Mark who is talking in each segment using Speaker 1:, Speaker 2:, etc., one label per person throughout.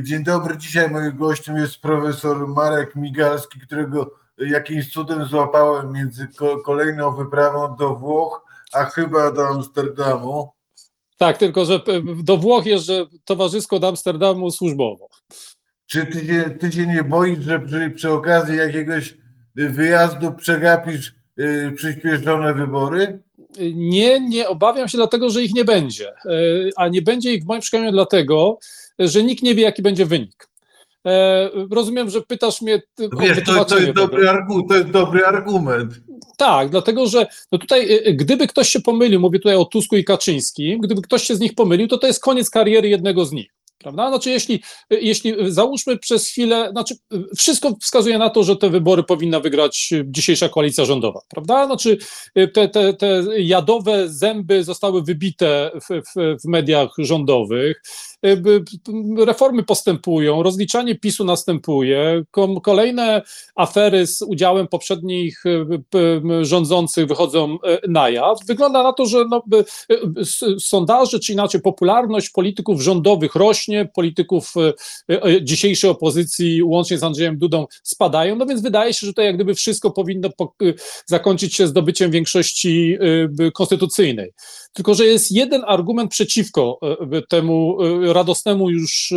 Speaker 1: Dzień dobry. Dzisiaj moim gościem jest profesor Marek Migalski, którego jakimś cudem złapałem między kolejną wyprawą do Włoch, a chyba do Amsterdamu.
Speaker 2: Tak, tylko że do Włoch jeżdżę towarzysko do Amsterdamu służbowo.
Speaker 1: Czy ty się, ty się nie boisz, że przy, przy okazji jakiegoś wyjazdu przegapisz yy, przyspieszone wybory?
Speaker 2: Nie, nie obawiam się dlatego, że ich nie będzie. A nie będzie ich w moim przekonaniu dlatego, że nikt nie wie, jaki będzie wynik. Rozumiem, że pytasz mnie
Speaker 1: o Wiesz, to, to, jest dobry argument, to jest dobry argument.
Speaker 2: Tak, dlatego że no tutaj, gdyby ktoś się pomylił, mówię tutaj o Tusku i Kaczyńskim, gdyby ktoś się z nich pomylił, to to jest koniec kariery jednego z nich. Prawda? Znaczy, jeśli, jeśli załóżmy przez chwilę, znaczy, wszystko wskazuje na to, że te wybory powinna wygrać dzisiejsza koalicja rządowa, prawda? Znaczy, te, te, te jadowe zęby zostały wybite w, w, w mediach rządowych. Reformy postępują, rozliczanie PiSu następuje, kolejne afery z udziałem poprzednich rządzących wychodzą na jaw. Wygląda na to, że no, sondaże, czy inaczej popularność polityków rządowych rośnie, polityków dzisiejszej opozycji łącznie z Andrzejem Dudą spadają, no więc wydaje się, że to jak gdyby wszystko powinno zakończyć się zdobyciem większości konstytucyjnej. Tylko, że jest jeden argument przeciwko temu radosnemu już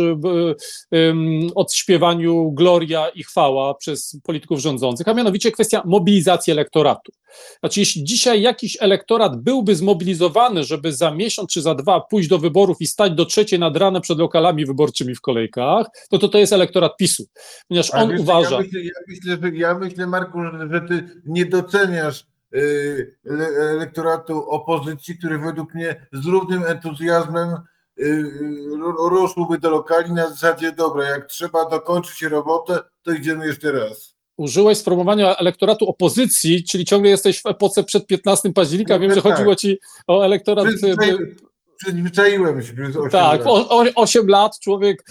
Speaker 2: odśpiewaniu gloria i chwała przez polityków rządzących, a mianowicie kwestia mobilizacji elektoratu. Znaczy, jeśli dzisiaj jakiś elektorat byłby zmobilizowany, żeby za miesiąc czy za dwa pójść do wyborów i stać do trzeciej nad ranem przed lokalami wyborczymi w kolejkach, no to to jest elektorat PiSu. Ponieważ on
Speaker 1: wiesz,
Speaker 2: uważa.
Speaker 1: Ja myślę, ja myślę, że, ja myślę Marku, że, ty nie doceniasz y, elektoratu opozycji, który według mnie z równym entuzjazmem ruszyłby do lokali na zasadzie, dobra, jak trzeba dokończyć robotę, to idziemy jeszcze raz
Speaker 2: użyłeś sformułowania elektoratu opozycji, czyli ciągle jesteś w epoce przed 15 października. No, Wiem, że tak. chodziło ci o elektorat.
Speaker 1: Przyzwyczaiłem się przez 8
Speaker 2: tak,
Speaker 1: lat.
Speaker 2: O, o, 8 lat człowiek,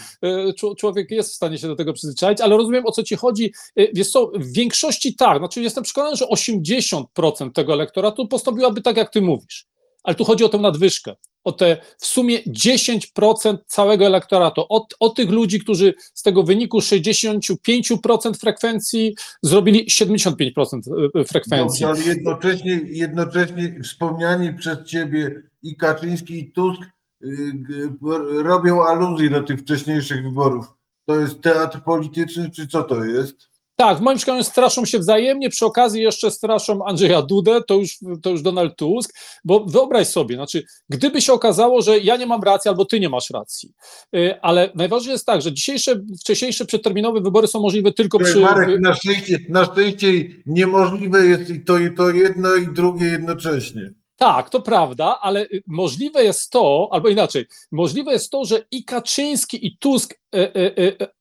Speaker 2: człowiek jest w stanie się do tego przyzwyczaić, ale rozumiem o co ci chodzi. Wiesz co, w większości tak, znaczy jestem przekonany, że 80% tego elektoratu postąpiłaby tak, jak ty mówisz. Ale tu chodzi o tę nadwyżkę o te w sumie 10% całego elektoratu, o, o tych ludzi, którzy z tego wyniku 65% frekwencji zrobili 75% frekwencji.
Speaker 1: Dobrze, ale jednocześnie, jednocześnie wspomniani przez ciebie i Kaczyński i Tusk yy, robią aluzję do tych wcześniejszych wyborów. To jest teatr polityczny, czy co to jest?
Speaker 2: Tak, w moim przekonaniu straszą się wzajemnie, przy okazji jeszcze straszą Andrzeja Dudę, to już, to już Donald Tusk, bo wyobraź sobie, znaczy, gdyby się okazało, że ja nie mam racji albo ty nie masz racji, yy, ale najważniejsze jest tak, że dzisiejsze, wcześniejsze przedterminowe wybory są możliwe tylko przy...
Speaker 1: Marek, na szczęście, na szczęście niemożliwe jest i to, i to jedno i drugie jednocześnie.
Speaker 2: Tak, to prawda, ale możliwe jest to, albo inaczej, możliwe jest to, że i Kaczyński, i Tusk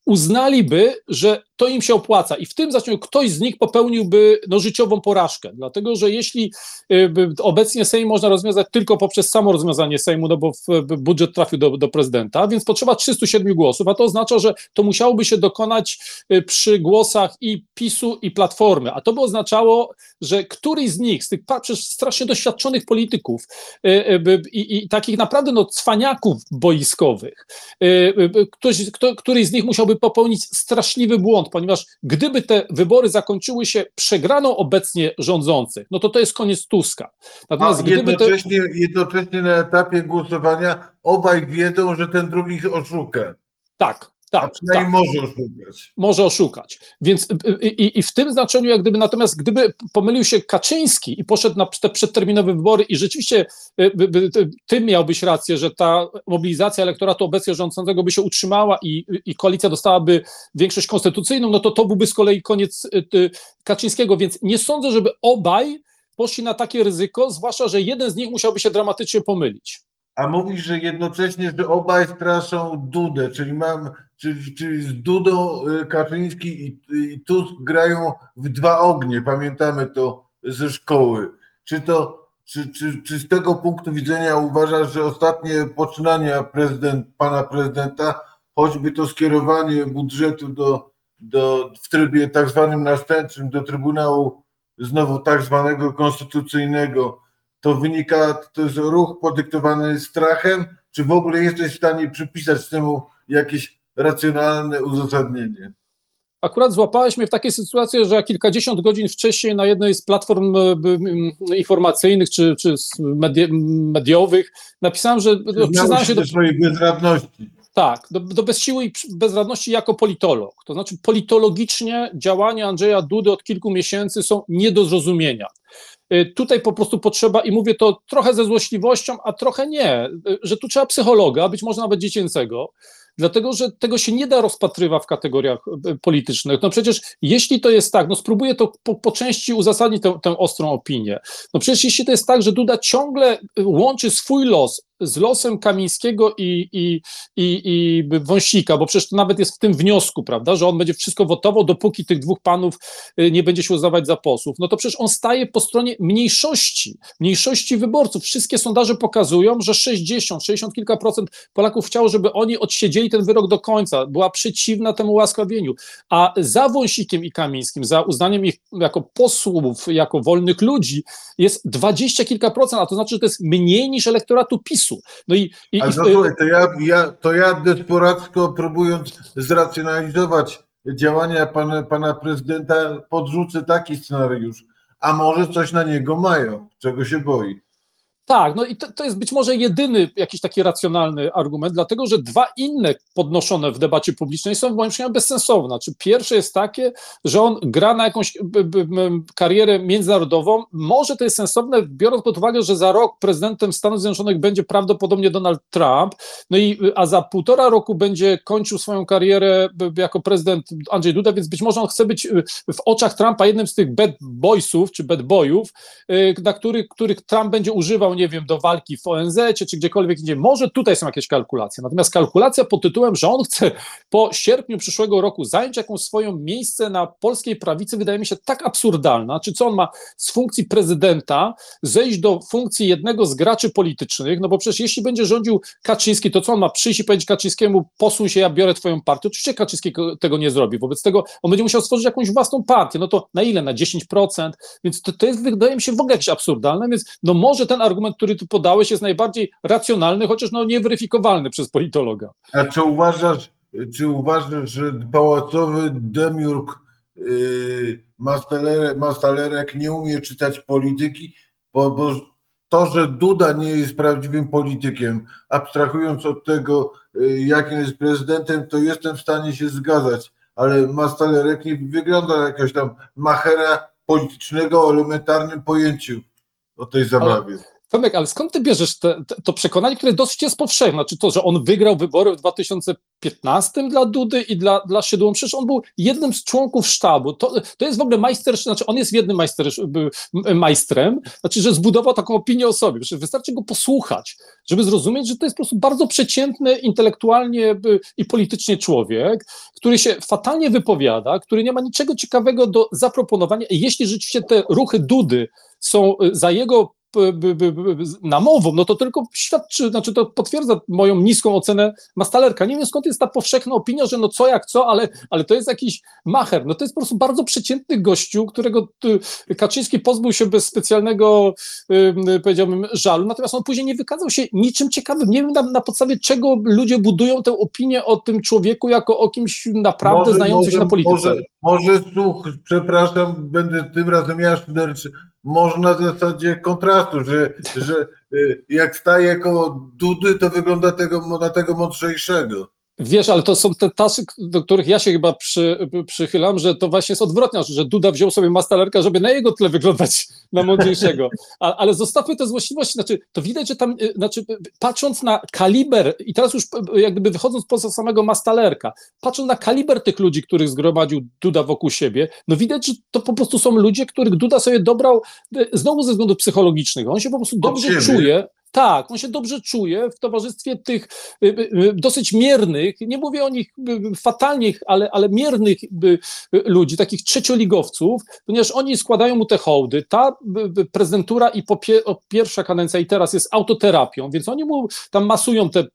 Speaker 2: uznaliby, że to im się opłaca. I w tym zaczął ktoś z nich popełniłby no, życiową porażkę, dlatego że jeśli obecnie Sejm można rozwiązać tylko poprzez samo rozwiązanie Sejmu, no bo budżet trafił do, do prezydenta, więc potrzeba 307 głosów, a to oznacza, że to musiałoby się dokonać przy głosach i PiSu i Platformy, a to by oznaczało, że któryś z nich, z tych przecież strasznie doświadczonych polityków i, i takich naprawdę no, cwaniaków boiskowych, ktoś, kto, któryś z nich musiałby popełnić straszliwy błąd, ponieważ gdyby te wybory zakończyły się przegraną obecnie rządzących, no to to jest koniec Tuska.
Speaker 1: Natomiast A jednocześnie, to... jednocześnie na etapie głosowania obaj wiedzą, że ten drugi oszuka.
Speaker 2: Tak, tak, tak.
Speaker 1: może oszukać.
Speaker 2: Może oszukać. Więc i, i, w tym znaczeniu, jak gdyby natomiast, gdyby pomylił się Kaczyński i poszedł na te przedterminowe wybory i rzeczywiście ty miałbyś rację, że ta mobilizacja elektoratu obecnie rządzącego by się utrzymała i, i koalicja dostałaby większość konstytucyjną, no to to byłby z kolei koniec Kaczyńskiego. Więc nie sądzę, żeby obaj poszli na takie ryzyko, zwłaszcza, że jeden z nich musiałby się dramatycznie pomylić.
Speaker 1: A mówisz, że jednocześnie, że obaj straszą Dudę, czyli mam, czyli, czyli z Dudą y, Kaczyński i, i Tusk grają w dwa ognie, pamiętamy to ze szkoły. Czy to, czy, czy, czy z tego punktu widzenia uważasz, że ostatnie poczynania prezydent, pana prezydenta, choćby to skierowanie budżetu do, do, w trybie tak zwanym następczym do Trybunału znowu tak zwanego konstytucyjnego, to wynika, to jest ruch podyktowany strachem, czy w ogóle jesteś w stanie przypisać temu jakieś racjonalne uzasadnienie.
Speaker 2: Akurat złapałeś mnie w takiej sytuacji, że kilkadziesiąt godzin wcześniej na jednej z platform e, informacyjnych czy, czy z medie, mediowych napisałem, że przyznałem się do,
Speaker 1: swojej bezradności.
Speaker 2: tak, do, do bezsiły i bezradności jako politolog. To znaczy politologicznie działania Andrzeja Dudy od kilku miesięcy są nie do zrozumienia. Y, Tutaj po prostu potrzeba, i mówię to trochę ze złośliwością, a trochę nie, y, że tu trzeba psychologa, być może nawet dziecięcego, dlatego że tego się nie da rozpatrywać w kategoriach y, politycznych. No przecież jeśli to jest tak, no spróbuję to po, po części uzasadnić tę, tę ostrą opinię. No przecież jeśli to jest tak, że Duda ciągle łączy swój los z losem Kamińskiego i, i, i, i Wąsika, bo przecież to nawet jest w tym wniosku, prawda, że on będzie wszystko wotował, dopóki tych dwóch panów y, nie będzie się uznawać za posłów, no to przecież on staje po stronie mniejszości, mniejszości wyborców. Wszystkie sondaże pokazują, że 60, 60 kilka procent Polaków chciało, żeby oni odsiedzieli ten wyrok do końca, była przeciwna temu ułaskawieniu, a za Wąsikiem i Kamińskim, za uznaniem ich jako posłów, jako wolnych ludzi jest dwadzieścia kilka procent, a to znaczy, że to jest mniej niż elektoratu PiSu. No i, i,
Speaker 1: Ale no, słuchaj, to ja, ja, to ja desperacko próbując zracjonalizować działania pana, pana prezydenta, podrzucę taki scenariusz. A może coś na niego mają, czego się boi.
Speaker 2: Tak, no i to, to jest być może jedyny jakiś taki racjonalny argument, dlatego że dwa inne podnoszone w debacie publicznej są moim zdaniem bezsensowne. Znaczy, pierwsze jest takie, że on gra na jakąś b, b, b, karierę międzynarodową. Może to jest sensowne, biorąc pod uwagę, że za rok prezydentem Stanów Zjednoczonych będzie prawdopodobnie Donald Trump, no i a za półtora roku będzie kończył swoją karierę jako prezydent Andrzej Duda, więc być może on chce być y, w oczach Trumpa jednym z tych bad boysów czy bad boyów, y, na których, których Trump będzie używał nie wiem, do walki w ONZ czy gdziekolwiek indziej. Może tutaj są jakieś kalkulacje. Natomiast kalkulacja pod tytułem, że on chce po sierpniu przyszłego roku zająć jakąś swoją miejsce na polskiej prawicy, wydaje mi się tak absurdalna. Czy co on ma z funkcji prezydenta zejść do funkcji jednego z graczy politycznych? No bo przecież jeśli będzie rządził Kaczyński, to co on ma przyjść i powiedzieć Kaczyńskiemu, posuń się, ja biorę twoją partię? Oczywiście Kaczyński tego nie zrobi. Wobec tego on będzie musiał stworzyć jakąś własną partię. No to na ile? Na 10%? Więc to, to jest, wydaje mi się, w ogóle jakieś absurdalne, więc no może ten argument, który tu podałeś, jest najbardziej racjonalny, chociaż no nieweryfikowalny przez politologa.
Speaker 1: A czy uważasz, czy uważasz, że pałacowy demiurg yy, Mastalerek, Mastalerek nie umie czytać polityki? Bo, bo to, że Duda nie jest prawdziwym politykiem, abstrahując od tego, yy, jakim jest prezydentem, to jestem w stanie się zgadzać, ale Mastalerek nie wygląda na jakiegoś tam machera politycznego o elementarnym pojęciu o tej zabawie.
Speaker 2: Tomek, ale skąd ty bierzesz te, te, to przekonanie, które dosyć jest powszechne? Znaczy to, że on wygrał wybory w 2015 dla Dudy i dla, dla Szydło? Przecież on był jednym z członków sztabu. To, to jest w ogóle majster, znaczy on jest jednym majster, majstrem, znaczy, że zbudował taką opinię o sobie. Przecież wystarczy go posłuchać, żeby zrozumieć, że to jest po prostu bardzo przeciętny intelektualnie i politycznie człowiek, który się fatalnie wypowiada, który nie ma niczego ciekawego do zaproponowania. I jeśli rzeczywiście te ruchy Dudy są za jego namową, no to tylko świadczy, znaczy to potwierdza moją niską ocenę Mastalerka. Nie wiem skąd jest ta powszechna opinia, że no co jak co, ale, ale to jest jakiś macher. No to jest po prostu bardzo przeciętny gościu, którego Kaczyński pozbył się bez specjalnego, powiedziałbym, żalu, natomiast on później nie wykazał się niczym ciekawym. Nie wiem na, na podstawie czego ludzie budują tę opinię o tym człowieku jako o kimś naprawdę znającym się na polityce.
Speaker 1: Może, może słuch, przepraszam, będę tym razem ja szyderczy, może na zasadzie kontrastu, że, że jak staje koło Dudy, to wygląda tego, na tego mądrzejszego.
Speaker 2: Wiesz, ale to są te tasy, do których ja się chyba przy, przychylam, że to właśnie jest odwrotnie, że Duda wziął sobie Mastalerka, żeby na jego tle wyglądać na mądrzejszego. A, ale zostawmy te złośliwości, znaczy to widać, że tam, znaczy patrząc na kaliber, i teraz już jak gdyby wychodząc poza samego Mastalerka, patrząc na kaliber tych ludzi, których zgromadził Duda wokół siebie, no widać, że to po prostu są ludzie, których Duda sobie dobrał znowu ze względów psychologicznych. On się po prostu dobrze czuje. Tak, on się dobrze czuje w towarzystwie tych y, y, dosyć miernych, nie mówię o nich y, fatalnych, ale, ale miernych ludzi, takich trzecioligowców, ponieważ oni składają mu te hołdy. Ta prezydentura i po pie, pierwsza kadencja i teraz jest autoterapią, więc oni mu tam masują te y, y,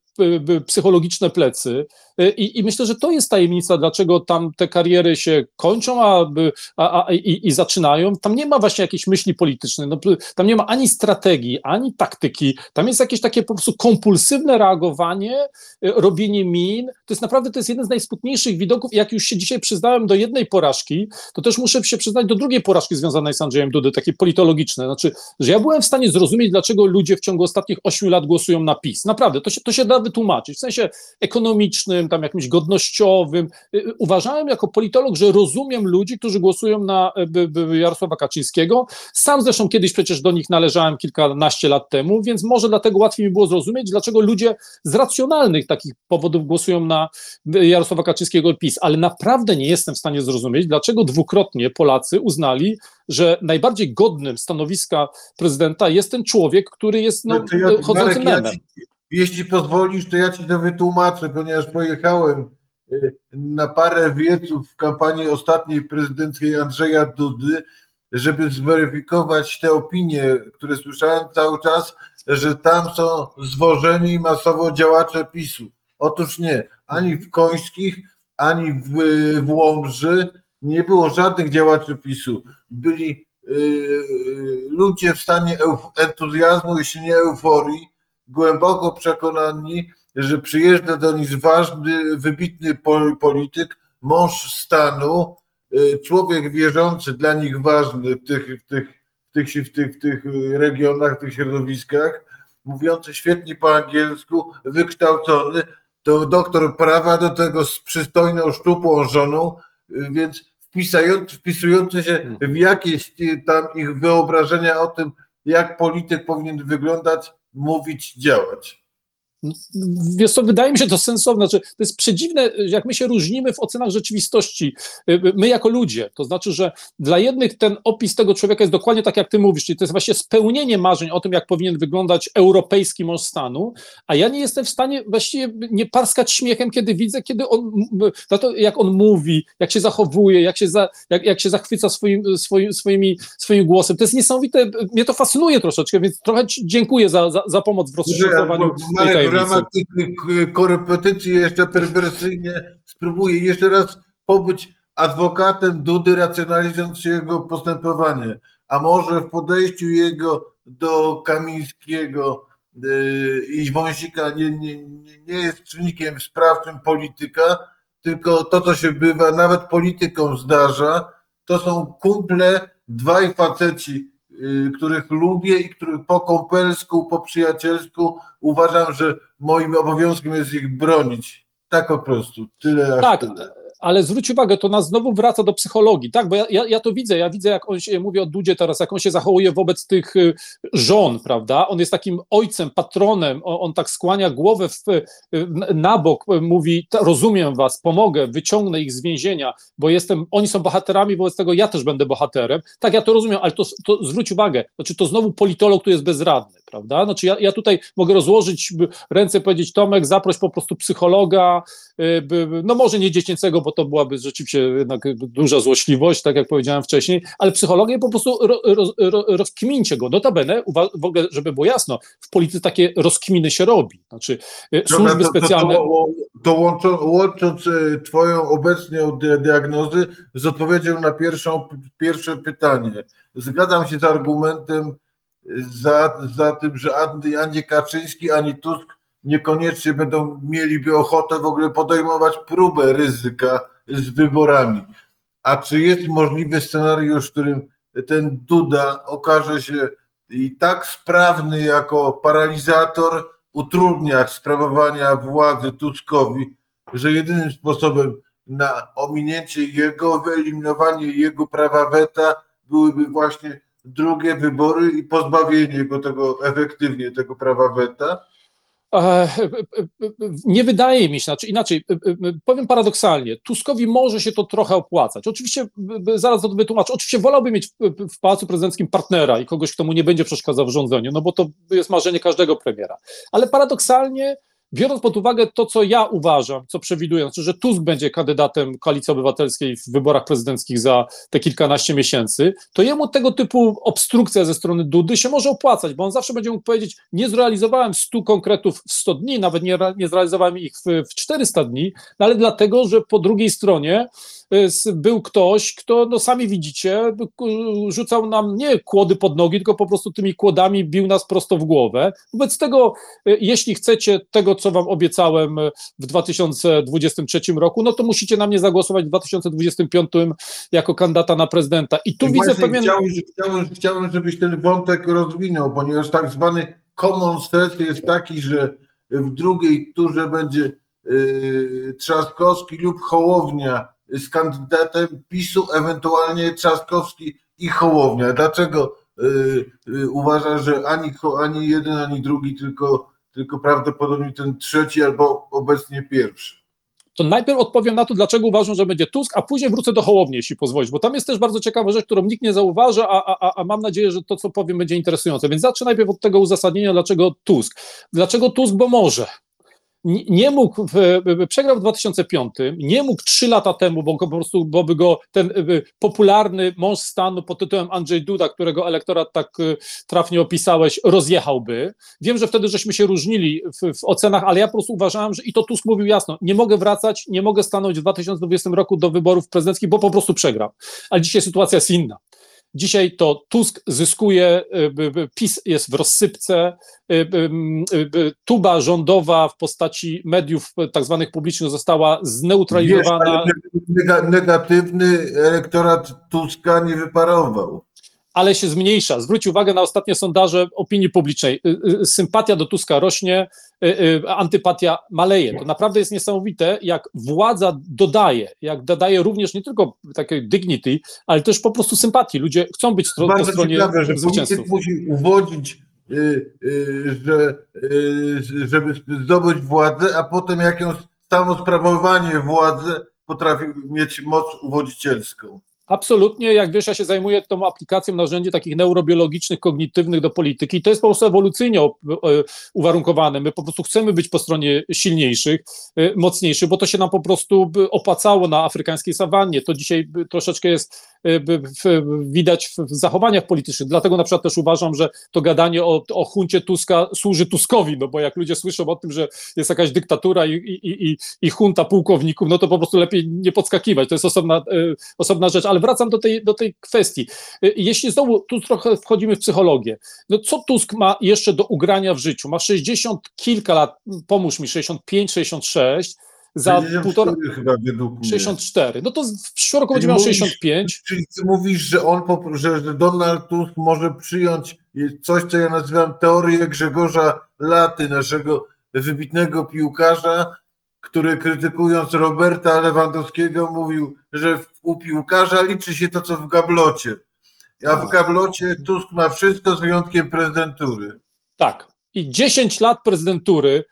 Speaker 2: psychologiczne plecy y, i, i myślę, że to jest tajemnica, dlaczego tam te kariery się kończą a, a, a, i, i zaczynają. Tam nie ma właśnie jakiejś myśli politycznej, no, tam nie ma ani strategii, ani taktyki, tam jest jakieś takie po prostu kompulsywne reagowanie, y, robienie min. To jest naprawdę, to jest jeden z najsmutniejszych widoków. Jak już się dzisiaj przyznałem do jednej porażki, to też muszę się przyznać do drugiej porażki związanej z Andrzejem Dudy, takiej politologicznej. Znaczy, że ja byłem w stanie zrozumieć, dlaczego ludzie w ciągu ostatnich ośmiu lat głosują na PiS. Naprawdę, to się, to się da wytłumaczyć. W sensie ekonomicznym, tam jakimś godnościowym. Y, Uważałem jako politolog, że rozumiem ludzi, którzy głosują na y, Jarosława Kaczyńskiego. Sam zresztą kiedyś przecież do nich należałem kilkanaście lat temu, więc może dlatego łatwiej mi było zrozumieć, dlaczego ludzie z racjonalnych takich powodów głosują na y, Jarosława Kaczyńskiego PiS, ale naprawdę nie jestem w stanie zrozumieć, dlaczego dwukrotnie Polacy uznali, że najbardziej godnym stanowiska prezydenta jest ten człowiek, który jest no,
Speaker 1: ja-
Speaker 2: chodzącym
Speaker 1: Marek, ja ci- Jeśli pozwolisz, to ja ci to wytłumaczę, ponieważ pojechałem y, na parę wieców w kampanii ostatniej prezydenckiej Andrzeja Dudy, żeby zweryfikować te opinie, które słyszałem cały czas, że tam są zwożeni masowo działacze PiSu. Otóż nie, ani w Końskich, ani w, w Łomży nie było żadnych działaczy PiSu. Byli y, ludzie w stanie entuzjazmu, jeśli nie euforii, głęboko przekonani, że przyjeżdża do nich ważny, wybitny pol- polityk, mąż stanu, y, człowiek wierzący, dla nich ważny w tych, w tych, w tych, w tych, w tych regionach, w tych środowiskach, mówiący świetnie po angielsku, wykształcony, to doktor prawa do tego z przystojną, szczupłą żoną, y, więc wpisający, wpisujący się w jakieś y, tam ich wyobrażenia o tym, jak polityk powinien wyglądać, mówić, działać.
Speaker 2: Wiesz co, wydaje mi się to sensowne, znaczy, to jest przedziwne, jak my się różnimy w ocenach rzeczywistości, my jako ludzie, to znaczy, że dla jednych ten opis tego człowieka jest dokładnie tak, jak ty mówisz, czyli to jest właśnie spełnienie marzeń o tym, jak powinien wyglądać europejski mąż stanu, a ja nie jestem w stanie właściwie nie parskać śmiechem, kiedy widzę, kiedy on, to, jak on mówi, jak się zachowuje, jak się, za, jak, jak się zachwyca swoim, swoim, swoimi, swoim głosem, to jest niesamowite, mnie to fascynuje troszeczkę, więc trochę dziękuję za, za, za pomoc w rozszyfrowaniu tej
Speaker 1: w ramach tych korepetycji jeszcze perwersyjnie spróbuję jeszcze raz pobyć adwokatem Dudy, racjonalizując jego postępowanie. A może w podejściu jego do Kamińskiego yy, i Wąsika nie, nie, nie- jest czynnikiem sprawczym polityka, tylko to, co się bywa, nawet politykom zdarza, to są kumple, dwaj faceci, których lubię i których po kąpelsku, po przyjacielsku uważam, że moim obowiązkiem jest ich bronić. Tak po prostu. Tyle
Speaker 2: Tak,
Speaker 1: tyle.
Speaker 2: Ale zwróć uwagę, to nas znowu wraca do psychologii, tak? Bo ja, ja, ja to widzę, ja widzę, jak on się, mówię o Dudzie teraz, jak on się zachowuje wobec tych y, żon, prawda? On jest takim ojcem, patronem, on, on tak skłania głowę w, y, na bok, y, mówi, "Ta- rozumiem was, pomogę, wyciągnę ich z więzienia, bo jestem, oni są bohaterami, wobec tego ja też będę bohaterem. Tak, ja to rozumiem, ale to, to zwróć uwagę, znaczy to znowu politolog tu jest bezradny, prawda? Znaczy ja, ja tutaj mogę rozłożyć ręce i powiedzieć, Tomek, zaproś po prostu psychologa, y, no może nie dziecięcego, bo to byłaby rzeczywiście jednak duża złośliwość, tak jak powiedziałem wcześniej, ale psychologię po prostu ro, ro, ro, rozkmincie go. Notabene, uwa- w ogóle, żeby było jasno, w polityce takie rozkminy się robi. Znaczy y, służby
Speaker 1: to, to,
Speaker 2: specjalne...
Speaker 1: to, to łączą, łącząc e, Twoją obecną dia- diagnozy z odpowiedzią na pierwszą, pierwsze pytanie. Zgadzam się z argumentem za, za tym, że ani, ani Kaczyński, ani Tusk niekoniecznie będą mieliby ochotę w ogóle podejmować próbę ryzyka z wyborami. A czy jest możliwy scenariusz, w którym ten Duda okaże się i tak sprawny jako paralizator, utrudniać sprawowania władzy Tuskowi, że jedynym sposobem na ominięcie jego, wyeliminowanie jego prawa weta byłyby właśnie drugie wybory i pozbawienie go tego efektywnie tego prawa weta?
Speaker 2: E, e, e, Nie wydaje mi się, znaczy inaczej, powiem paradoksalnie, Tuskowi może się to trochę opłacać. Oczywiście, zaraz to wytłumaczę, oczywiście wolałby mieć w Pałacu Prezydenckim partnera i kogoś, kto mu nie będzie przeszkadzał w rządzeniu, no bo to jest marzenie każdego premiera. Ale paradoksalnie biorąc pod uwagę to, co ja uważam, co przewiduję, znaczy, że Tusk będzie kandydatem Koalicji Obywatelskiej w wyborach prezydenckich za te kilkanaście miesięcy, to jemu tego typu obstrukcja ze strony Dudy się może opłacać, bo on zawsze będzie mógł powiedzieć, nie zrealizowałem 100 konkretów w 100 dni, nawet nie, nie zrealizowałem ich w, w 400 dni, no ale dlatego, że po drugiej stronie był ktoś, kto, no sami widzicie, rzucał nam nie kłody pod nogi, tylko po prostu tymi kłodami bił nas prosto w głowę. Wobec tego, jeśli chcecie tego, co wam obiecałem w 2023 roku, no to musicie na mnie zagłosować w 2025 jako kandydata na prezydenta. I tu
Speaker 1: I
Speaker 2: widzę
Speaker 1: właśnie
Speaker 2: pewien...
Speaker 1: Chciałem, chciałem, chciałem, żebyś ten wątek rozwinął, ponieważ tak zwany common sense jest taki, że w drugiej turze będzie yy, Trzaskowski lub Hołownia z kandydatem PiSu, ewentualnie Trzaskowski i Hołownia. Dlaczego yy, yy, uważasz, że ani, ani jeden, ani drugi, tylko, tylko prawdopodobnie ten trzeci albo obecnie pierwszy?
Speaker 2: to najpierw odpowiem na to, dlaczego uważam, że będzie Tusk, a później wrócę do Hołowni, jeśli pozwolisz, bo tam jest też bardzo ciekawa rzecz, którą nikt nie zauważy, a, a, a mam nadzieję, że to, co powiem, będzie interesujące. Więc zacznę najpierw od tego uzasadnienia, dlaczego Tusk. Dlaczego Tusk, bo może. Nie, mógł, przegrał w 2005, nie mógł trzy lata temu, bo po prostu, bo by go ten y, popularny mąż stanu pod tytułem Andrzej Duda, którego elektorat tak y, trafnie opisałeś, rozjechałby. Wiem, że wtedy żeśmy się różnili w, w ocenach, ale ja po prostu uważałem, że i to Tusk mówił jasno, nie mogę wracać, nie mogę stanąć w 2020 roku do wyborów prezydenckich, bo po prostu przegram. Ale dzisiaj sytuacja jest inna. Dzisiaj to Tusk zyskuje, y, y, y, PiS jest w rozsypce, tuba rządowa w postaci mediów tak zwanych publicznych została
Speaker 1: Wiesz,
Speaker 2: zneutralizowana.
Speaker 1: ale nega- negatywny elektorat Tuska nie wyparował.
Speaker 2: ale się zmniejsza. Zwróć uwagę na ostatnie sondaże opinii publicznej. Sympatia do Tuska rośnie, antypatia maleje. To naprawdę jest niesamowite, jak władza dodaje, jak dodaje również nie tylko takiej dignity, ale też po prostu sympatii. Ludzie chcą być stro- po stronie
Speaker 1: ciekawe, że
Speaker 2: zwycięzców.
Speaker 1: musi uwodzić, y, y, że, y, żeby zdobyć władzę, a potem jak ją samo sprawowanie władzy potrafi mieć moc uwodzicielską.
Speaker 2: Absolutnie, jak wiesz, ja się zajmuję tą aplikacją narzędzi takich neurobiologicznych, kognitywnych do polityki. To jest po prostu ewolucyjnie e, uwarunkowane. My po prostu chcemy być po stronie silniejszych, e, mocniejszych, bo to się nam po prostu by opłacało na afrykańskiej sawannie. To dzisiaj troszeczkę jest e, widać w zachowaniach politycznych. Dlatego na przykład też uważam, że to gadanie o, o huncie Tuska służy Tuskowi, no bo jak ludzie słyszą o tym, że jest jakaś dyktatura i, i, i, i hunta pułkowników, no to po prostu lepiej nie podskakiwać. To jest osobna, e, osobna rzecz, ale wracam do tej, do tej kwestii. Y, Jeśli znowu tu trochę wchodzimy w psychologię, no co Tusk ma jeszcze do ugrania w życiu? Ma 60 kilka lat, pomóż mi, 65, 66, za
Speaker 1: 64
Speaker 2: półtora,
Speaker 1: chyba według mnie.
Speaker 2: 64. No to w przyszłym roku będzie miał
Speaker 1: mówisz-
Speaker 2: 65.
Speaker 1: Czyli ty mówisz, że on, że, Donald Tusk może przyjąć coś, co ja nazywam teorię Grzegorza Laty, naszego wybitnego piłkarza, który krytykując Roberta Lewandowskiego mówił, że u piłkarza liczy się to, co w gablocie. A w gablocie Tusk ma wszystko z wyjątkiem prezydentury.
Speaker 2: Tak. I 10 lat prezydentury,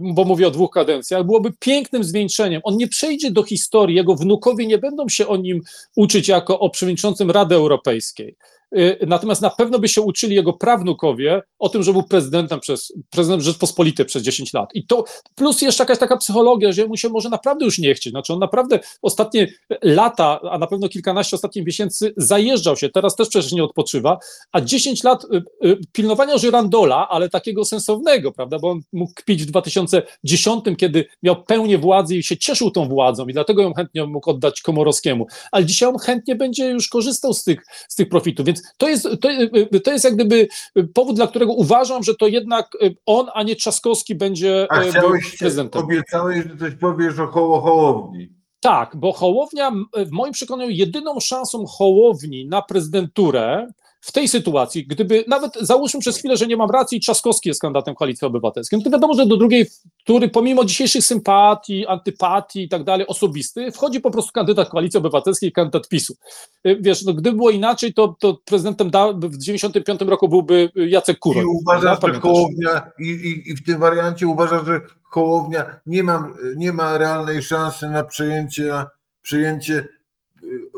Speaker 2: bo mówię o dwóch kadencjach, byłoby pięknym zwieńczeniem. On nie przejdzie do historii, jego wnukowie nie będą się o nim uczyć jako o przewodniczącym Rady Europejskiej. Y, Natomiast na pewno by się uczyli jego prawnukowie o tym, że był prezydentem przez prezydent Rzeczpospolitej przez 10 lat. I to plus jeszcze jakaś taka psychologia, że mu się może naprawdę już nie chcieć. Znaczy on naprawdę ostatnie lata, a na pewno kilkanaście ostatnich miesięcy zajeżdżał się, teraz też przecież nie odpoczywa, a 10 lat y, y, pilnowania Żyrandola, ale takiego sensownego, prawda, bo on mógł kpić w 2010, kiedy miał pełnię władzy i się cieszył tą władzą i dlatego ją chętnie mógł oddać Komorowskiemu, ale dzisiaj on chętnie będzie już korzystał z tych, z tych profitów, więc to jest, to, y, to jest jak gdyby powód, dla którego uważam, że to jednak y, on, a nie Trzaskowski będzie
Speaker 1: A
Speaker 2: y,
Speaker 1: chciałeś,
Speaker 2: prezydentem.
Speaker 1: obiecałeś, że coś powiesz o Hoło Hołowni.
Speaker 2: Tak, bo Hołownia, w moim przekonaniu, jedyną szansą Hołowni na prezydenturę w tej sytuacji, gdyby nawet załóżmy przez chwilę, że nie mam racji, Trzaskowski jest kandydatem Koalicji Obywatelskiej, no to wiadomo, że do drugiej tury, pomimo dzisiejszych sympatii, antypatii i tak dalej, osobistych, wchodzi po prostu kandydat Koalicji Obywatelskiej i kandydat PiSu. Y, Wiesz, no, gdyby było inaczej, to, to prezydentem da, w 95 roku byłby Jacek
Speaker 1: I
Speaker 2: Kuroń.
Speaker 1: uważasz,
Speaker 2: prawda?
Speaker 1: że? Hołownia i, i, i w tym wariancie uważasz, że Hołownia nie ma, nie ma realnej szansy na przejęcie, przejęcie y,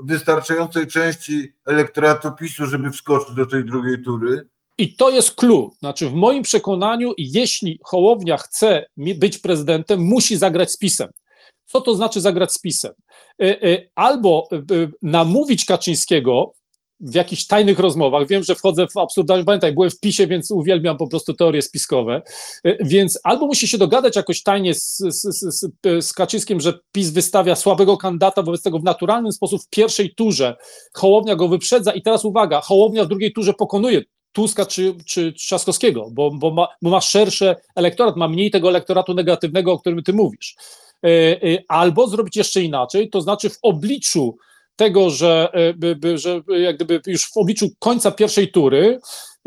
Speaker 1: wystarczającej części elektoratu PiSu, żeby wskoczyć do tej drugiej tury?
Speaker 2: I to jest clue. Znaczy, w moim przekonaniu, jeśli Hołownia chce być prezydentem, musi zagrać z PiSem. Co to znaczy zagrać z PiSem? Y, y, Albo y, namówić Kaczyńskiego w jakichś tajnych rozmowach. Wiem, że wchodzę w absurdalne. Pamiętaj, byłem w PiSie, więc uwielbiam po prostu teorie spiskowe. Y, Więc albo musi się dogadać jakoś tajnie z, z, z, z, Kaczyńskim, że PiS wystawia słabego kandydata, wobec tego w naturalny sposób w pierwszej turze Hołownia go wyprzedza i teraz uwaga, Hołownia w drugiej turze pokonuje Tuska czy, czy Trzaskowskiego, bo, bo, ma, bo ma szerszy elektorat, ma mniej tego elektoratu negatywnego, o którym ty mówisz. Y, y, Albo zrobić jeszcze inaczej, to znaczy w obliczu tego, że, by, że jak gdyby już w obliczu końca pierwszej tury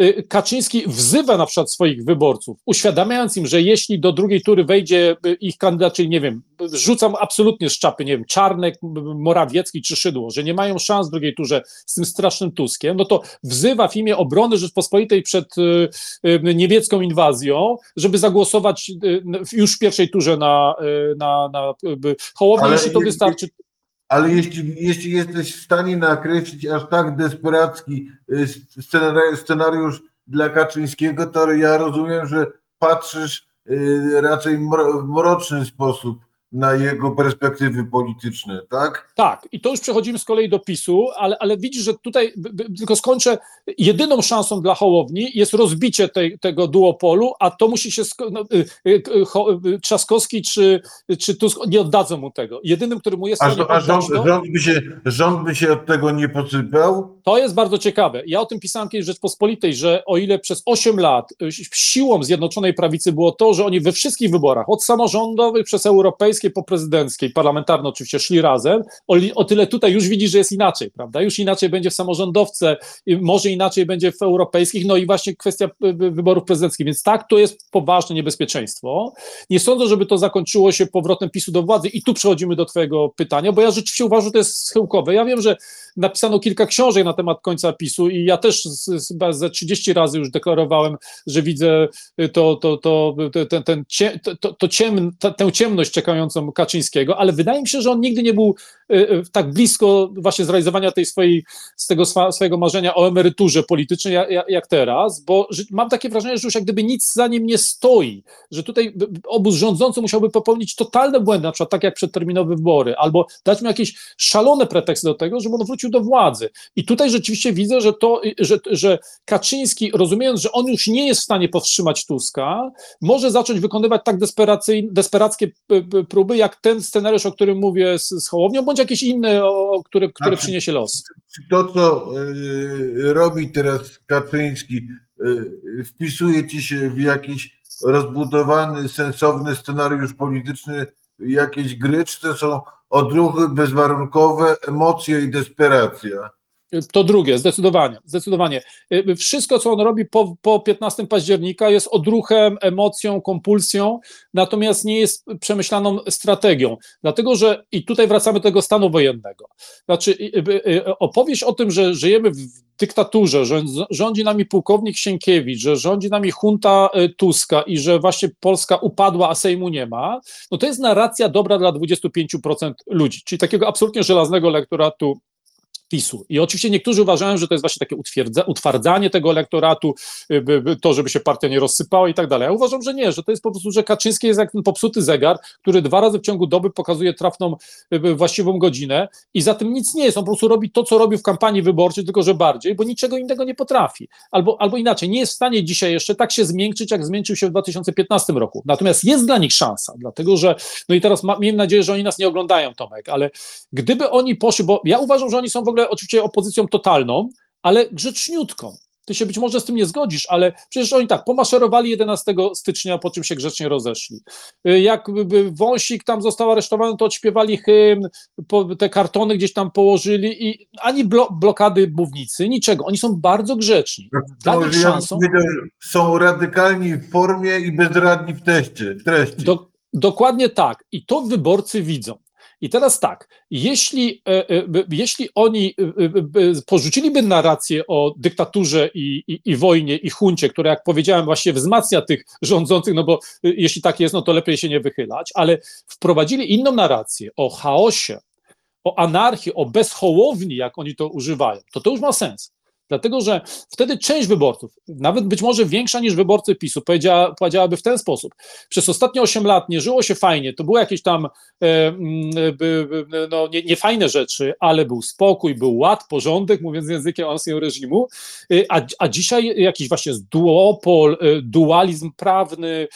Speaker 2: y, Kaczyński wzywa na przykład swoich wyborców, uświadamiając im, że jeśli do drugiej tury wejdzie y, ich kandydat, czyli nie wiem, rzucam absolutnie z czapy, nie wiem, Czarnek, Morawiecki czy Szydło, że nie mają szans w drugiej turze z tym strasznym Tuskiem, no to wzywa w imię obrony Rzeczpospolitej przed niemiecką inwazją, żeby zagłosować już w pierwszej turze na, na, na Hołownię, jeśli to wystarczy.
Speaker 1: Ale jeśli, jeśli jesteś w stanie nakreślić aż tak desperacki y, scenari- scenariusz dla Kaczyńskiego, to ja rozumiem, że patrzysz y, raczej w mroczny sposób na jego perspektywy polityczne, tak?
Speaker 2: Tak, i to już przechodzimy z kolei do PiSu, ale, ale widzisz, że tutaj tylko skończę. Jedyną szansą dla Hołowni jest rozbicie tej, tego duopolu, a to musi się. No, y, y, y, Trzaskowski czy, czy Tusk nie oddadzą mu tego. Jedynym, który mu jest
Speaker 1: A, a rząd, rząd, by się, rząd by się od tego nie posypał?
Speaker 2: to jest bardzo ciekawe. Ja o tym pisałem kiedyś w Rzeczpospolitej, że o ile przez 8 lat siłą Zjednoczonej Prawicy było to, że oni we wszystkich wyborach, od samorządowych przez europejskie prezydenckie i parlamentarne oczywiście szli razem, o, o tyle tutaj już widzisz, że jest inaczej, prawda? Już inaczej będzie w samorządowce, y, może inaczej będzie w europejskich, no i właśnie kwestia y, y, wyborów prezydenckich, więc tak, to jest poważne niebezpieczeństwo. Nie sądzę, żeby to zakończyło się powrotem PiSu do władzy i tu przechodzimy do twojego pytania, bo ja rzeczywiście uważam, że to jest schyłkowe. Ja wiem, że napisano kilka książek na temat końca PiSu i ja też chyba ze 30 razy już deklarowałem, że widzę to, to, to, to, ten, ten, to, to, ciem, tę ciemność czekającą Kaczyńskiego, ale wydaje mi się, że on nigdy nie był tak blisko właśnie zrealizowania tej swojej, z tego swojego marzenia o emeryturze politycznej jak, teraz, bo mam takie wrażenie, że już jak gdyby nic za nim nie stoi, że tutaj obóz rządzący musiałby popełnić totalne błędy, na przykład tak jak przedterminowe wybory, albo dać mu jakieś szalone preteksty do tego, żeby on wrócił do władzy. I tutaj rzeczywiście widzę, że to, że, że Kaczyński, rozumiejąc, że on już nie jest w stanie powstrzymać Tuska, może zacząć wykonywać tak desperackie próby, jak ten scenariusz, o którym mówię z, z Hołownią, bądź jakieś inne, o, które, które
Speaker 1: Znaczy-
Speaker 2: przyniesie los.
Speaker 1: To, co y, robi teraz Kaczyński, y, wpisuje ci się w jakiś rozbudowany, sensowny scenariusz polityczny jakiejś gry, czy to są odruchy bezwarunkowe, emocje i desperacja?
Speaker 2: To drugie, zdecydowanie, zdecydowanie. Y, Wszystko, co on robi po, po 15 października jest odruchem, emocją, kompulsją, natomiast nie jest przemyślaną strategią. Dlatego, że i tutaj wracamy do tego stanu wojennego. Znaczy, y, y, opowieść o tym, że żyjemy w dyktaturze, że rządzi nami pułkownik Sienkiewicz, że rządzi nami junta Tuska i że właśnie Polska upadła, a Sejmu nie ma, no to jest narracja dobra dla 25% ludzi, czyli takiego absolutnie żelaznego elektoratu PiSu. I oczywiście niektórzy uważają, że to jest właśnie takie utwardzanie tego elektoratu, y, to, żeby się partia nie rozsypała i tak dalej. Ja uważam, że nie, że to jest po prostu, że Kaczyński jest jak ten popsuty zegar, który dwa razy w ciągu doby pokazuje trafną, y, y, właściwą godzinę i za tym nic nie jest. On po prostu robi to, co robił w kampanii wyborczej, tylko że bardziej, bo niczego innego nie potrafi. Albo, albo inaczej, nie jest w stanie dzisiaj jeszcze tak się zmiękczyć, jak zmiękczył się w 2015 roku. Natomiast jest dla nich szansa, dlatego że, no i teraz ma, miejmy nadzieję, że oni nas nie oglądają, Tomek, ale gdyby oni poszli, bo ja uważam, że oni są w ogóle oczywiście opozycją totalną, ale grzeczniutką. Ty się być może z tym nie zgodzisz, ale przecież oni tak pomaszerowali 11 stycznia, po czym się grzecznie rozeszli. Y, Jak Wąsik tam został aresztowany, to odśpiewali hymn, te kartony gdzieś tam położyli i ani blo, blokady mównicy, niczego. Oni są bardzo grzeczni.
Speaker 1: To, że ja
Speaker 2: szansą,
Speaker 1: są radykalni w formie i bezradni w teście, treści.
Speaker 2: Do, dokładnie tak. I to wyborcy widzą. I teraz tak, jeśli, e, e, jeśli oni e, porzuciliby narrację o dyktaturze i, i, i wojnie i huncie, która, jak powiedziałem, właśnie wzmacnia tych rządzących, no bo jeśli tak jest, no to lepiej się nie wychylać, ale wprowadzili inną narrację o chaosie, o anarchii, o bezhołowni, jak oni to używają, to to już ma sens. Dlatego, że wtedy część wyborców, nawet być może większa niż wyborcy PiSu, powiedziała, powiedziałaby w ten sposób. Przez ostatnie 8 lat nie żyło się fajnie, to były jakieś tam e, mm, no, nie, niefajne rzeczy, ale był spokój, był ład, porządek, mówiąc językiem ancien reżimu, e, a, a dzisiaj jakiś właśnie duopol, e, dualizm prawny,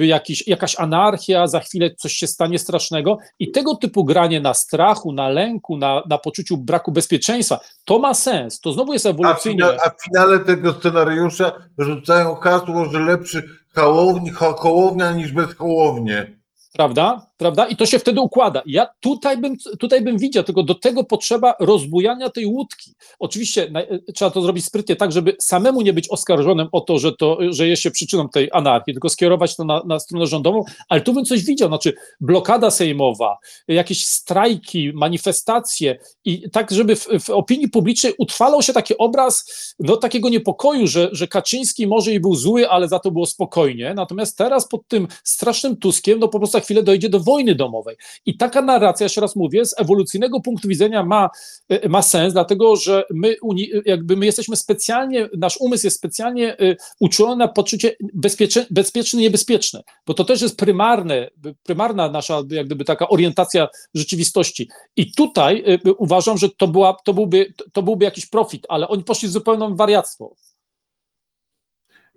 Speaker 2: e, jakiś, jakaś anarchia, za chwilę coś się stanie strasznego. I tego typu granie na strachu, na lęku, na, na poczuciu braku bezpieczeństwa, to ma sens, to znowu jest
Speaker 1: A w,
Speaker 2: ewolucyjne.
Speaker 1: fina- a w finale tego scenariusza rzucają hasło, że lepszy hołowni, ho, hołownia niż bez hołownie.
Speaker 2: Prawda? Prawda? I to się wtedy układa. Ja tutaj bym, tutaj bym widział, tylko do tego potrzeba rozbujania tej łódki. Oczywiście na, trzeba to zrobić sprytnie, tak, żeby samemu nie być oskarżonym o to, że, to, że jest się przyczyną tej anarchii, tylko skierować to na, na stronę rządową, ale tu bym coś widział, znaczy blokada sejmowa, jakieś strajki, manifestacje i tak, żeby w, w opinii publicznej utrwalał się taki obraz no, takiego niepokoju, że, że Kaczyński może i był zły, ale za to było spokojnie. Natomiast teraz pod tym strasznym Tuskiem, no po prostu chwilę dojdzie do wojny domowej. I taka narracja, jeszcze raz mówię, z ewolucyjnego punktu widzenia ma, e, ma sens, dlatego że my, jakby my jesteśmy specjalnie, nasz umysł jest specjalnie y, uczulony na poczucie bezpiecze, bezpieczne, niebezpieczne, bo to też jest prymarne, prymarna nasza jak gdyby taka orientacja rzeczywistości. I tutaj y, uważam, że to, była, to, byłby, to byłby jakiś profit, ale oni poszli w zupełne wariactwo.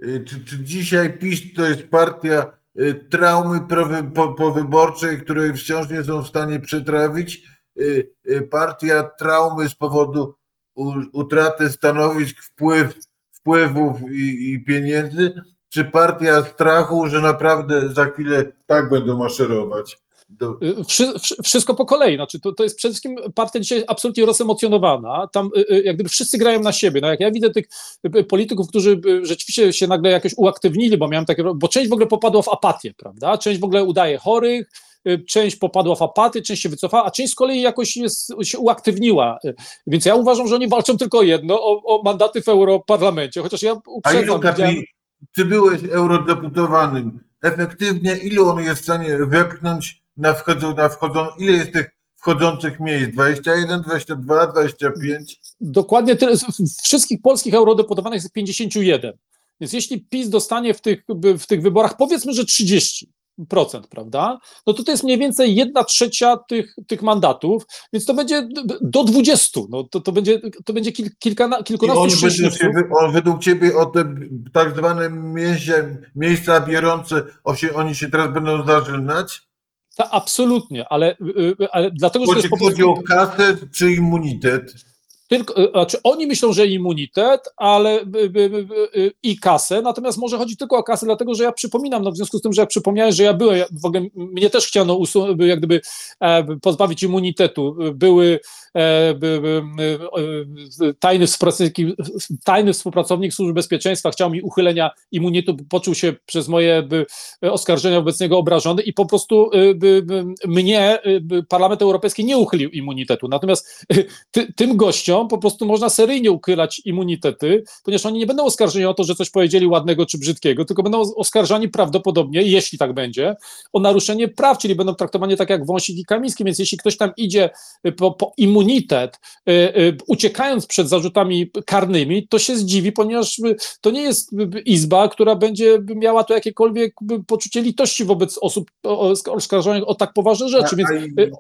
Speaker 1: Y, Czy, czy dzisiaj PiS to jest partia traumy prowy- po- powyborczej, której wciąż nie są w stanie przetrawić? Y, y, Partia traumy z powodu utraty stanowisk, wpływ, wpływów i, i pieniędzy? Czy partia strachu, że naprawdę za chwilę tak będą maszerować? Do,
Speaker 2: Y, Wszy, wszy- wszystko po kolei. Znaczy, to, to jest przede wszystkim partia dzisiaj absolutnie rozemocjonowana. Tam y, y, jak gdyby wszyscy grają na siebie. No jak ja widzę tych polityków, którzy rzeczywiście się nagle jakoś uaktywnili, bo miałem takie, bo część w ogóle popadła w apatię, prawda? Część w ogóle udaje chorych, część popadła w apatię, część się wycofała, a część z kolei jakoś jest, się uaktywniła. Więc ja uważam, że oni walczą tylko jedno, o, o mandaty w Europarlamencie, chociaż ja
Speaker 1: a ilu
Speaker 2: uprzedzam, widziałem,
Speaker 1: kapi, ty byłeś eurodeputowanym? Efektywnie, ilu on jest w stanie wepchnąć na, wchodzą, na wchodzą, ile jest tych wchodzących miejsc? 21, 22, 25?
Speaker 2: Dokładnie tyle. Wszystkich polskich eurodeputowanych jest 51. Więc jeśli PiS dostanie w tych, w tych wyborach, powiedzmy, że 30%, prawda? No to to jest mniej więcej jedna trzecia tych, tych mandatów, więc to będzie do 20. No to, to będzie, to będzie kil, kilkana,
Speaker 1: I
Speaker 2: kilkunastu
Speaker 1: się, wy- on, według ciebie o te tak zwane miejsca, miejsca o się, oni się teraz będą zażynać?
Speaker 2: Ta, absolutnie, ale, y, y, ale dlatego, że to
Speaker 1: Chodzi, o kasę czy immunitet?
Speaker 2: Tylko, y, znaczy oni myślą, że immunitet, ale y, y, y, y, i kasę, natomiast może chodzi tylko o kasę, dlatego że ja przypominam, no w związku z tym, że jak przypomniałeś, że ja byłem, ja- w ogóle mnie też chciano usu- jak gdyby e, pozbawić immunitetu. Były e, by, by, e, tajny, współpracownik, tajny współpracownik Służby Bezpieczeństwa chciał mi uchylenia immunitetu, poczuł się przez moje by, oskarżenia wobec niego obrażony i po prostu by, by, mnie by Parlament Europejski nie uchylił immunitetu. Natomiast ty, tym gościom po prostu można seryjnie uchylać immunitety, ponieważ oni nie będą oskarżeni o to, że coś powiedzieli ładnego czy brzydkiego, tylko będą oskarżani prawdopodobnie, jeśli tak będzie, o naruszenie praw, czyli będą traktowani tak jak Wąsik i Kamiński, więc jeśli ktoś tam idzie y, po, po immunitet, y, y, uciekając przed zarzutami karnymi, to się zdziwi, ponieważ to nie jest izba, która będzie miała tu jakiekolwiek poczucie litości wobec osób oskarżonych o tak poważne rzeczy, więc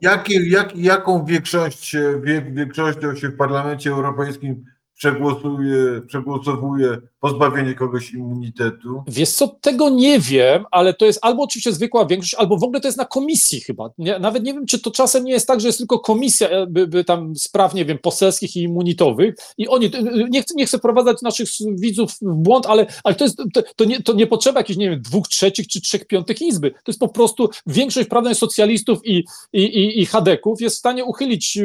Speaker 1: jakie, jak, jaką większość, się- wie, większością się w Parlamencie Europejskim przegłosuje, przegłosowuje pozbawienie kogoś immunitetu?
Speaker 2: Wiesz co, tego nie wiem, ale to jest albo oczywiście zwykła większość, albo w ogóle to jest na komisji chyba. Nie, nawet nie wiem, czy to czasem nie jest tak, że jest tylko komisja e, by, by tam spraw, nie wiem, poselskich i immunitowych i oni, e, nie chcę, nie chcę wprowadzać naszych widzów w błąd, ale, ale to, jest, to, to, nie, to nie potrzeba jakichś, nie wiem, dwóch trzecich czy trzech piątych izby. To jest po prostu większość, prawda, socjalistów i, i, i, i chadeków jest w stanie uchylić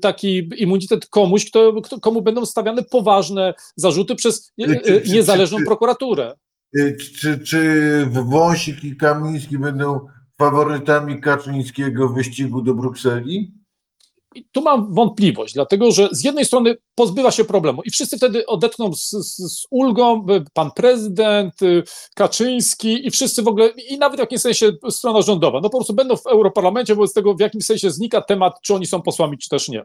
Speaker 2: taki immunitet komuś, kto, kto, komu będą stawiane poważne zarzuty przez
Speaker 1: Czy- czy- czy-
Speaker 2: niezależną
Speaker 1: czy-
Speaker 2: prokuraturę.
Speaker 1: Y, Czy, czy Wąsik i Kamiński będą faworytami Kaczyńskiego w wyścigu do Brukseli?
Speaker 2: I tu mam wątpliwość, dlatego że z jednej strony pozbywa się problemu i wszyscy wtedy odetchną z, z, z ulgą, pan prezydent, y, Kaczyński i wszyscy w ogóle, i nawet w jakimś sensie strona rządowa, no po prostu będą w Europarlamencie, wobec tego w jakimś sensie znika temat, czy oni są posłami, czy też nie.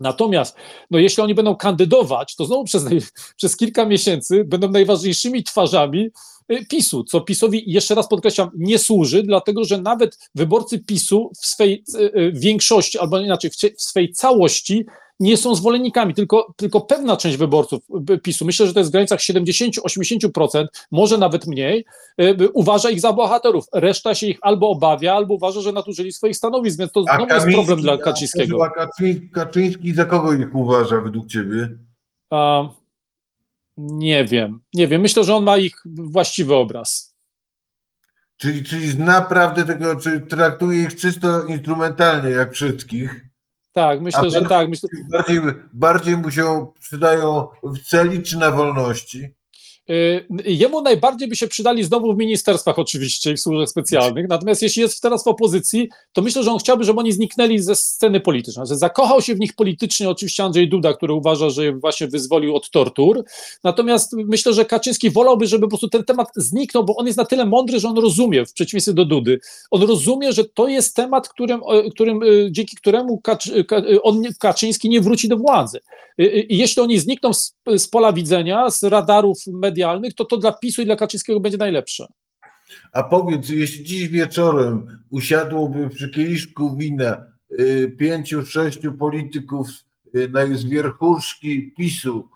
Speaker 2: Natomiast, no jeśli oni będą kandydować, to znowu przez, przez kilka miesięcy będą najważniejszymi twarzami y, PiSu, co PiSowi, jeszcze raz podkreślam, nie służy, dlatego że nawet wyborcy PiSu w swej y, y, większości, albo inaczej, w, swej całości nie są zwolennikami, tylko, tylko pewna część wyborców PiSu, myślę, że to jest w granicach 70-80%, może nawet mniej, y, uważa ich za bohaterów. Reszta się ich albo obawia, albo uważa, że nadużyli swoich stanowisk, więc to
Speaker 1: A
Speaker 2: znowu jest problem dla Kaczyńskiego.
Speaker 1: A Kaczyński, Kaczyński za kogo ich uważa według ciebie?
Speaker 2: A, nie wiem, nie wiem. Myślę, że on ma ich właściwy obraz.
Speaker 1: Czyli, czyli zna prawdę tego, czy traktuje ich czysto instrumentalnie, jak wszystkich.
Speaker 2: Tak, myślę,
Speaker 1: A
Speaker 2: że tak. Myślę,
Speaker 1: Bardziej, bardziej mu się przydają w celi czy na wolności.
Speaker 2: Y, Jemu najbardziej by się przydali znowu w ministerstwach oczywiście i w służbach specjalnych, natomiast jeśli jest teraz w opozycji, to myślę, że on chciałby, żeby oni zniknęli ze sceny politycznej, że zakochał się w nich politycznie oczywiście Andrzej Duda, który uważa, że je właśnie wyzwolił od tortur, natomiast myślę, że Kaczyński wolałby, żeby po prostu ten temat zniknął, bo on jest na tyle mądry, że on rozumie, w przeciwieństwie do Dudy, on rozumie, że to jest temat, którym, którym, e, dzięki któremu on, Kaczyński nie wróci do władzy. I jeśli oni znikną z, z pola widzenia, z radarów medialnych, to to dla PiSu i dla Kaczyńskiego będzie najlepsze.
Speaker 1: A powiedz, jeśli dziś wieczorem usiadłoby przy kieliszku wina y, pięciu, sześciu polityków y, z wierchuszki PiSu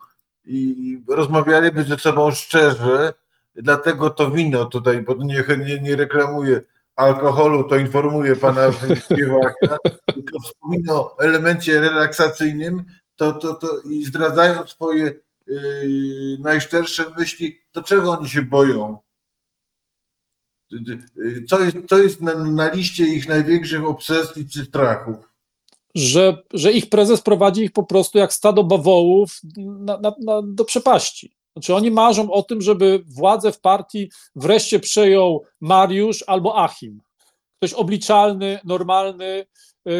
Speaker 1: i rozmawialiby ze sobą szczerze, dlatego to wino tutaj, bo nie, nie, nie reklamuję alkoholu, to informuję pana śpiewaka, tylko wspomina o elemencie relaksacyjnym, to, to, to i zdradzając swoje najszczersze myśli, to czego oni się boją? Co jest, co jest na, na liście ich największych obsesji czy strachów?
Speaker 2: Że, że ich prezes prowadzi ich po prostu jak stado bawołów na, na, na, do przepaści. Znaczy oni marzą o tym, żeby władzę w partii wreszcie przejął Mariusz albo Achim. Ktoś obliczalny, normalny,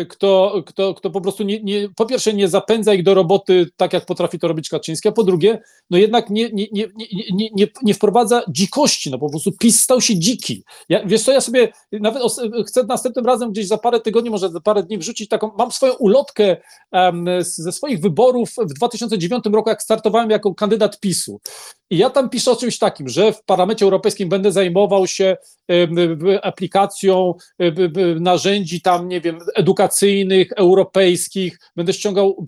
Speaker 2: kto, kto, kto po prostu nie, nie, po pierwsze nie zapędza ich do roboty tak, jak potrafi to robić Kaczyński, a po drugie, no jednak nie, nie, nie, nie, nie, nie, wprowadza dzikości, no po prostu PiS stał się dziki. Ja, wiesz co, ja sobie nawet chcę następnym razem gdzieś za parę tygodni, może za parę dni wrzucić taką, mam swoją ulotkę z- ze swoich wyborów w 2009 roku, jak startowałem jako kandydat PiSu. I ja tam piszę o czymś takim, że w Parlamencie Europejskim będę zajmował się w- aplikacją em, narzędzi tam, nie wiem, edukacyjnych, europejskich, będę ściągał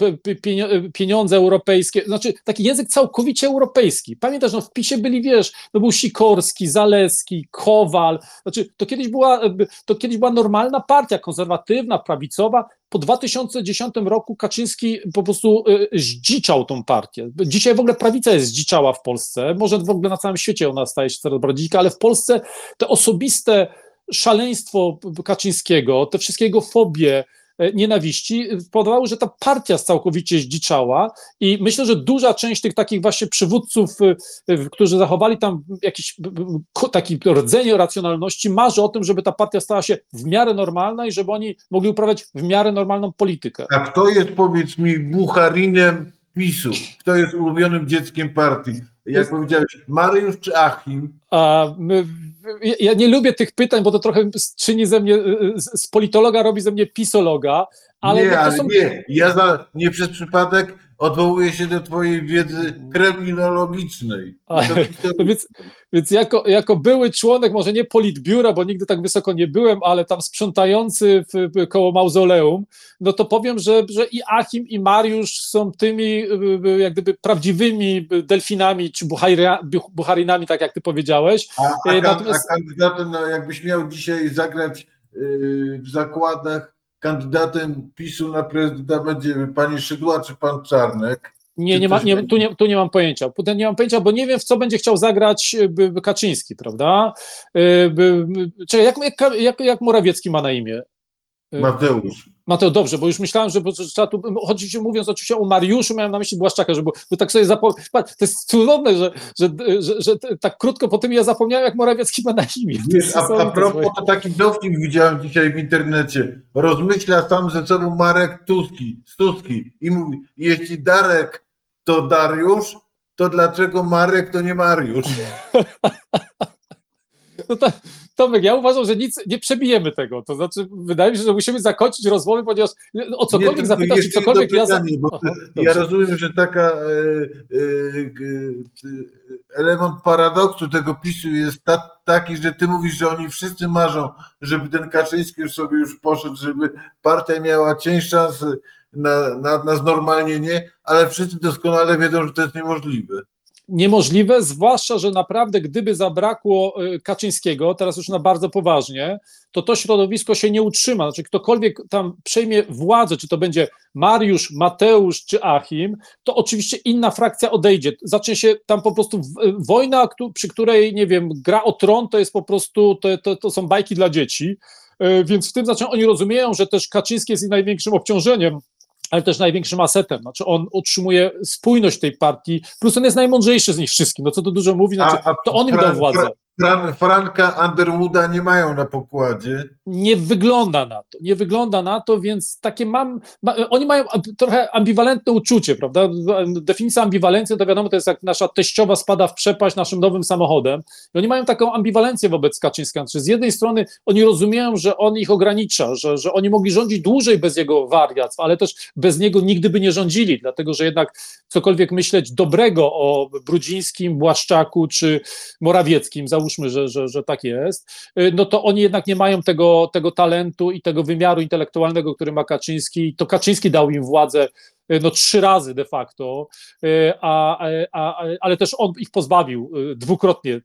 Speaker 2: pieniądze europejskie, znaczy taki język całkowicie europejski. Pamiętasz, no w PiSie byli, wiesz, no był Sikorski, Zalewski, Kowal, znaczy to kiedyś była, to kiedyś była normalna partia konserwatywna, prawicowa, po 2010 roku Kaczyński po prostu y, zdziczał tą partię. Dzisiaj w ogóle prawica jest zdziczała w Polsce, może w ogóle na całym świecie ona staje się coraz bardziej dzika, ale w Polsce te osobiste szaleństwo Kaczyńskiego, te wszystkie jego fobie, e, nienawiści powodowały, że ta partia całkowicie zdziczała i myślę, że duża część tych takich właśnie przywódców, y, którzy zachowali tam jakiś taki rdzenie racjonalności, marzy o tym, żeby ta partia stała się w miarę normalna i żeby oni mogli uprawiać w miarę normalną politykę.
Speaker 1: A kto jest, powiedz mi, bucharinem PiSu? Kto jest ulubionym dzieckiem partii? Jak powiedziałeś, Mariusz czy Achim?
Speaker 2: A my, ja- nie lubię tych pytań, bo to trochę czyni ze mnie, z politologa robi ze mnie pisologa, ale
Speaker 1: nie,
Speaker 2: to
Speaker 1: ale
Speaker 2: są...
Speaker 1: nie. Ja za, nie przez przypadek odwołuję się do twojej wiedzy kriminologicznej.
Speaker 2: A, więc, więc jako, jako były członek, może nie politbiura, bo nigdy tak wysoko nie byłem, ale tam sprzątający w, koło mauzoleum, no to powiem, że, że i Achim, i Mariusz są tymi y, y, jak gdyby prawdziwymi delfinami, czy bucharinami, tak jak ty powiedziałeś.
Speaker 1: A, a,
Speaker 2: Y, natomiast-
Speaker 1: a kandydatem, no, jakbyś miał dzisiaj zagrać yy, w zakładach, kandydatem PiSu na prezydenta będzie pani Szydła czy pan Czarnek?
Speaker 2: Nie,
Speaker 1: Czy
Speaker 2: nie ma, nie, tu, nie, tu nie mam pojęcia. Nie mam pojęcia, bo nie wiem, w co będzie chciał zagrać y, Kaczyński, prawda? Y, Czekaj, jak, jak, jak, jak Morawiecki ma na imię? Y,
Speaker 1: Mateusz.
Speaker 2: Mateo, dobrze, bo już myślałem, że, trzeba tu, chodzi, mówiąc oczywiście o Mariuszu, miałem na myśli Błaszczaka, że bo, bo tak sobie zapomniałem, to jest cudowne, że, że, że, że tak krótko po tym ja zapomniałem, jak Morawiecki ma na imię. Jest
Speaker 1: a, a propos, to taki dowcip widziałem dzisiaj w internecie. Rozmyśla sam ze sobą Marek Tuski, Tuski i mówi, jeśli Darek to Dariusz, to dlaczego Marek to nie Mariusz?
Speaker 2: No tak, Tomek, ja uważam, że nic nie przebijemy tego. To znaczy, wydaje mi się, że musimy zakończyć rozmowę, ponieważ o cokolwiek
Speaker 1: tylko
Speaker 2: zapytasz,
Speaker 1: jeszcze
Speaker 2: cokolwiek ja.
Speaker 1: Pytanie,
Speaker 2: Aha,
Speaker 1: Ja rozumiem, że taka e, e, e, element paradoksu tego PiSu jest ta, taki, że ty mówisz, że oni wszyscy marzą, żeby ten Kaczyński już sobie już poszedł, żeby partia miała cień szans na, na, na znormalnienie, ale wszyscy doskonale wiedzą, że to jest niemożliwe.
Speaker 2: Niemożliwe, zwłaszcza, że naprawdę gdyby zabrakło y, Kaczyńskiego, teraz już na bardzo poważnie, to to środowisko się nie utrzyma. Znaczy ktokolwiek tam przejmie władzę, czy to będzie Mariusz, Mateusz czy Achim, to oczywiście inna frakcja odejdzie. Zacznie się tam po prostu w- wojna, przy której, nie wiem, gra o tron to jest po prostu, to, to, to są bajki dla dzieci. Y, Więc w tym znaczy oni rozumieją, że też Kaczyński jest ich największym obciążeniem ale też największym asetem. Znaczy on utrzymuje spójność tej partii, plus on jest najmądrzejszy z nich wszystkich. No co tu dużo mówi, znaczy, to on im dał władzę.
Speaker 1: Fran, Franka Underwooda nie mają na pokładzie.
Speaker 2: Nie wygląda na to, nie wygląda na to, więc takie mam, ma, oni mają trochę ambiwalentne uczucie, prawda? Definicja ambiwalencji, to wiadomo, to jest jak nasza teściowa spada w przepaść naszym nowym samochodem i oni mają taką ambiwalencję wobec Kaczyńskiego. Znaczy, z jednej strony oni rozumieją, że on ich ogranicza, że, że oni mogli rządzić dłużej bez jego wariactw, ale też bez niego nigdy by nie rządzili, dlatego że jednak cokolwiek myśleć dobrego o Brudzińskim, Błaszczaku czy Morawieckim, załóżmy, że, że, że tak jest, y, no to oni jednak nie mają tego, tego talentu i tego wymiaru intelektualnego, który ma Kaczyński. To Kaczyński dał im władzę y, no, trzy razy de facto, y, a, a, ale też on ich pozbawił dwukrotnie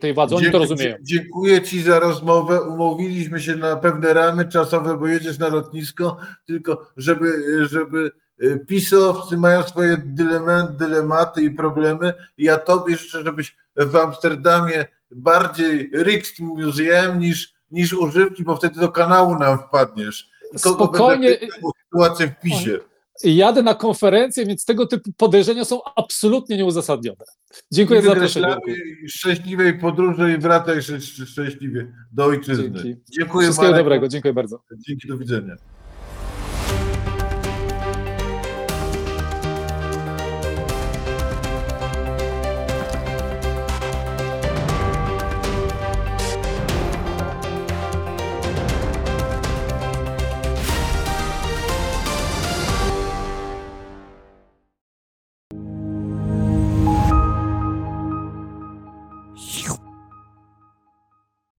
Speaker 2: tej władzy. Oni to rozumieją.
Speaker 1: Dziękuję Ci za rozmowę. Umówiliśmy się na pewne ramy czasowe, bo jedziesz na lotnisko, tylko żeby, żeby pisowcy mają swoje dylematy, dylematy i problemy. Ja Tobie życzę, żebyś w Amsterdamie bardziej Rijksmuseum niż, niż używki, bo wtedy do kanału nam wpadniesz. Kogo
Speaker 2: Spokojnie.
Speaker 1: sytuację w PiSie.
Speaker 2: Jadę na konferencję, więc tego typu podejrzenia są absolutnie nieuzasadnione. Dziękuję za zaproszenie.
Speaker 1: Szczęśliwej podróży i wracaj szczę- szczęśliwie do ojczyzny.
Speaker 2: Dzięki.
Speaker 1: Dziękuję
Speaker 2: Wszystkiego
Speaker 1: Marek.
Speaker 2: dobrego, dziękuję bardzo.
Speaker 1: Dzięki, do widzenia.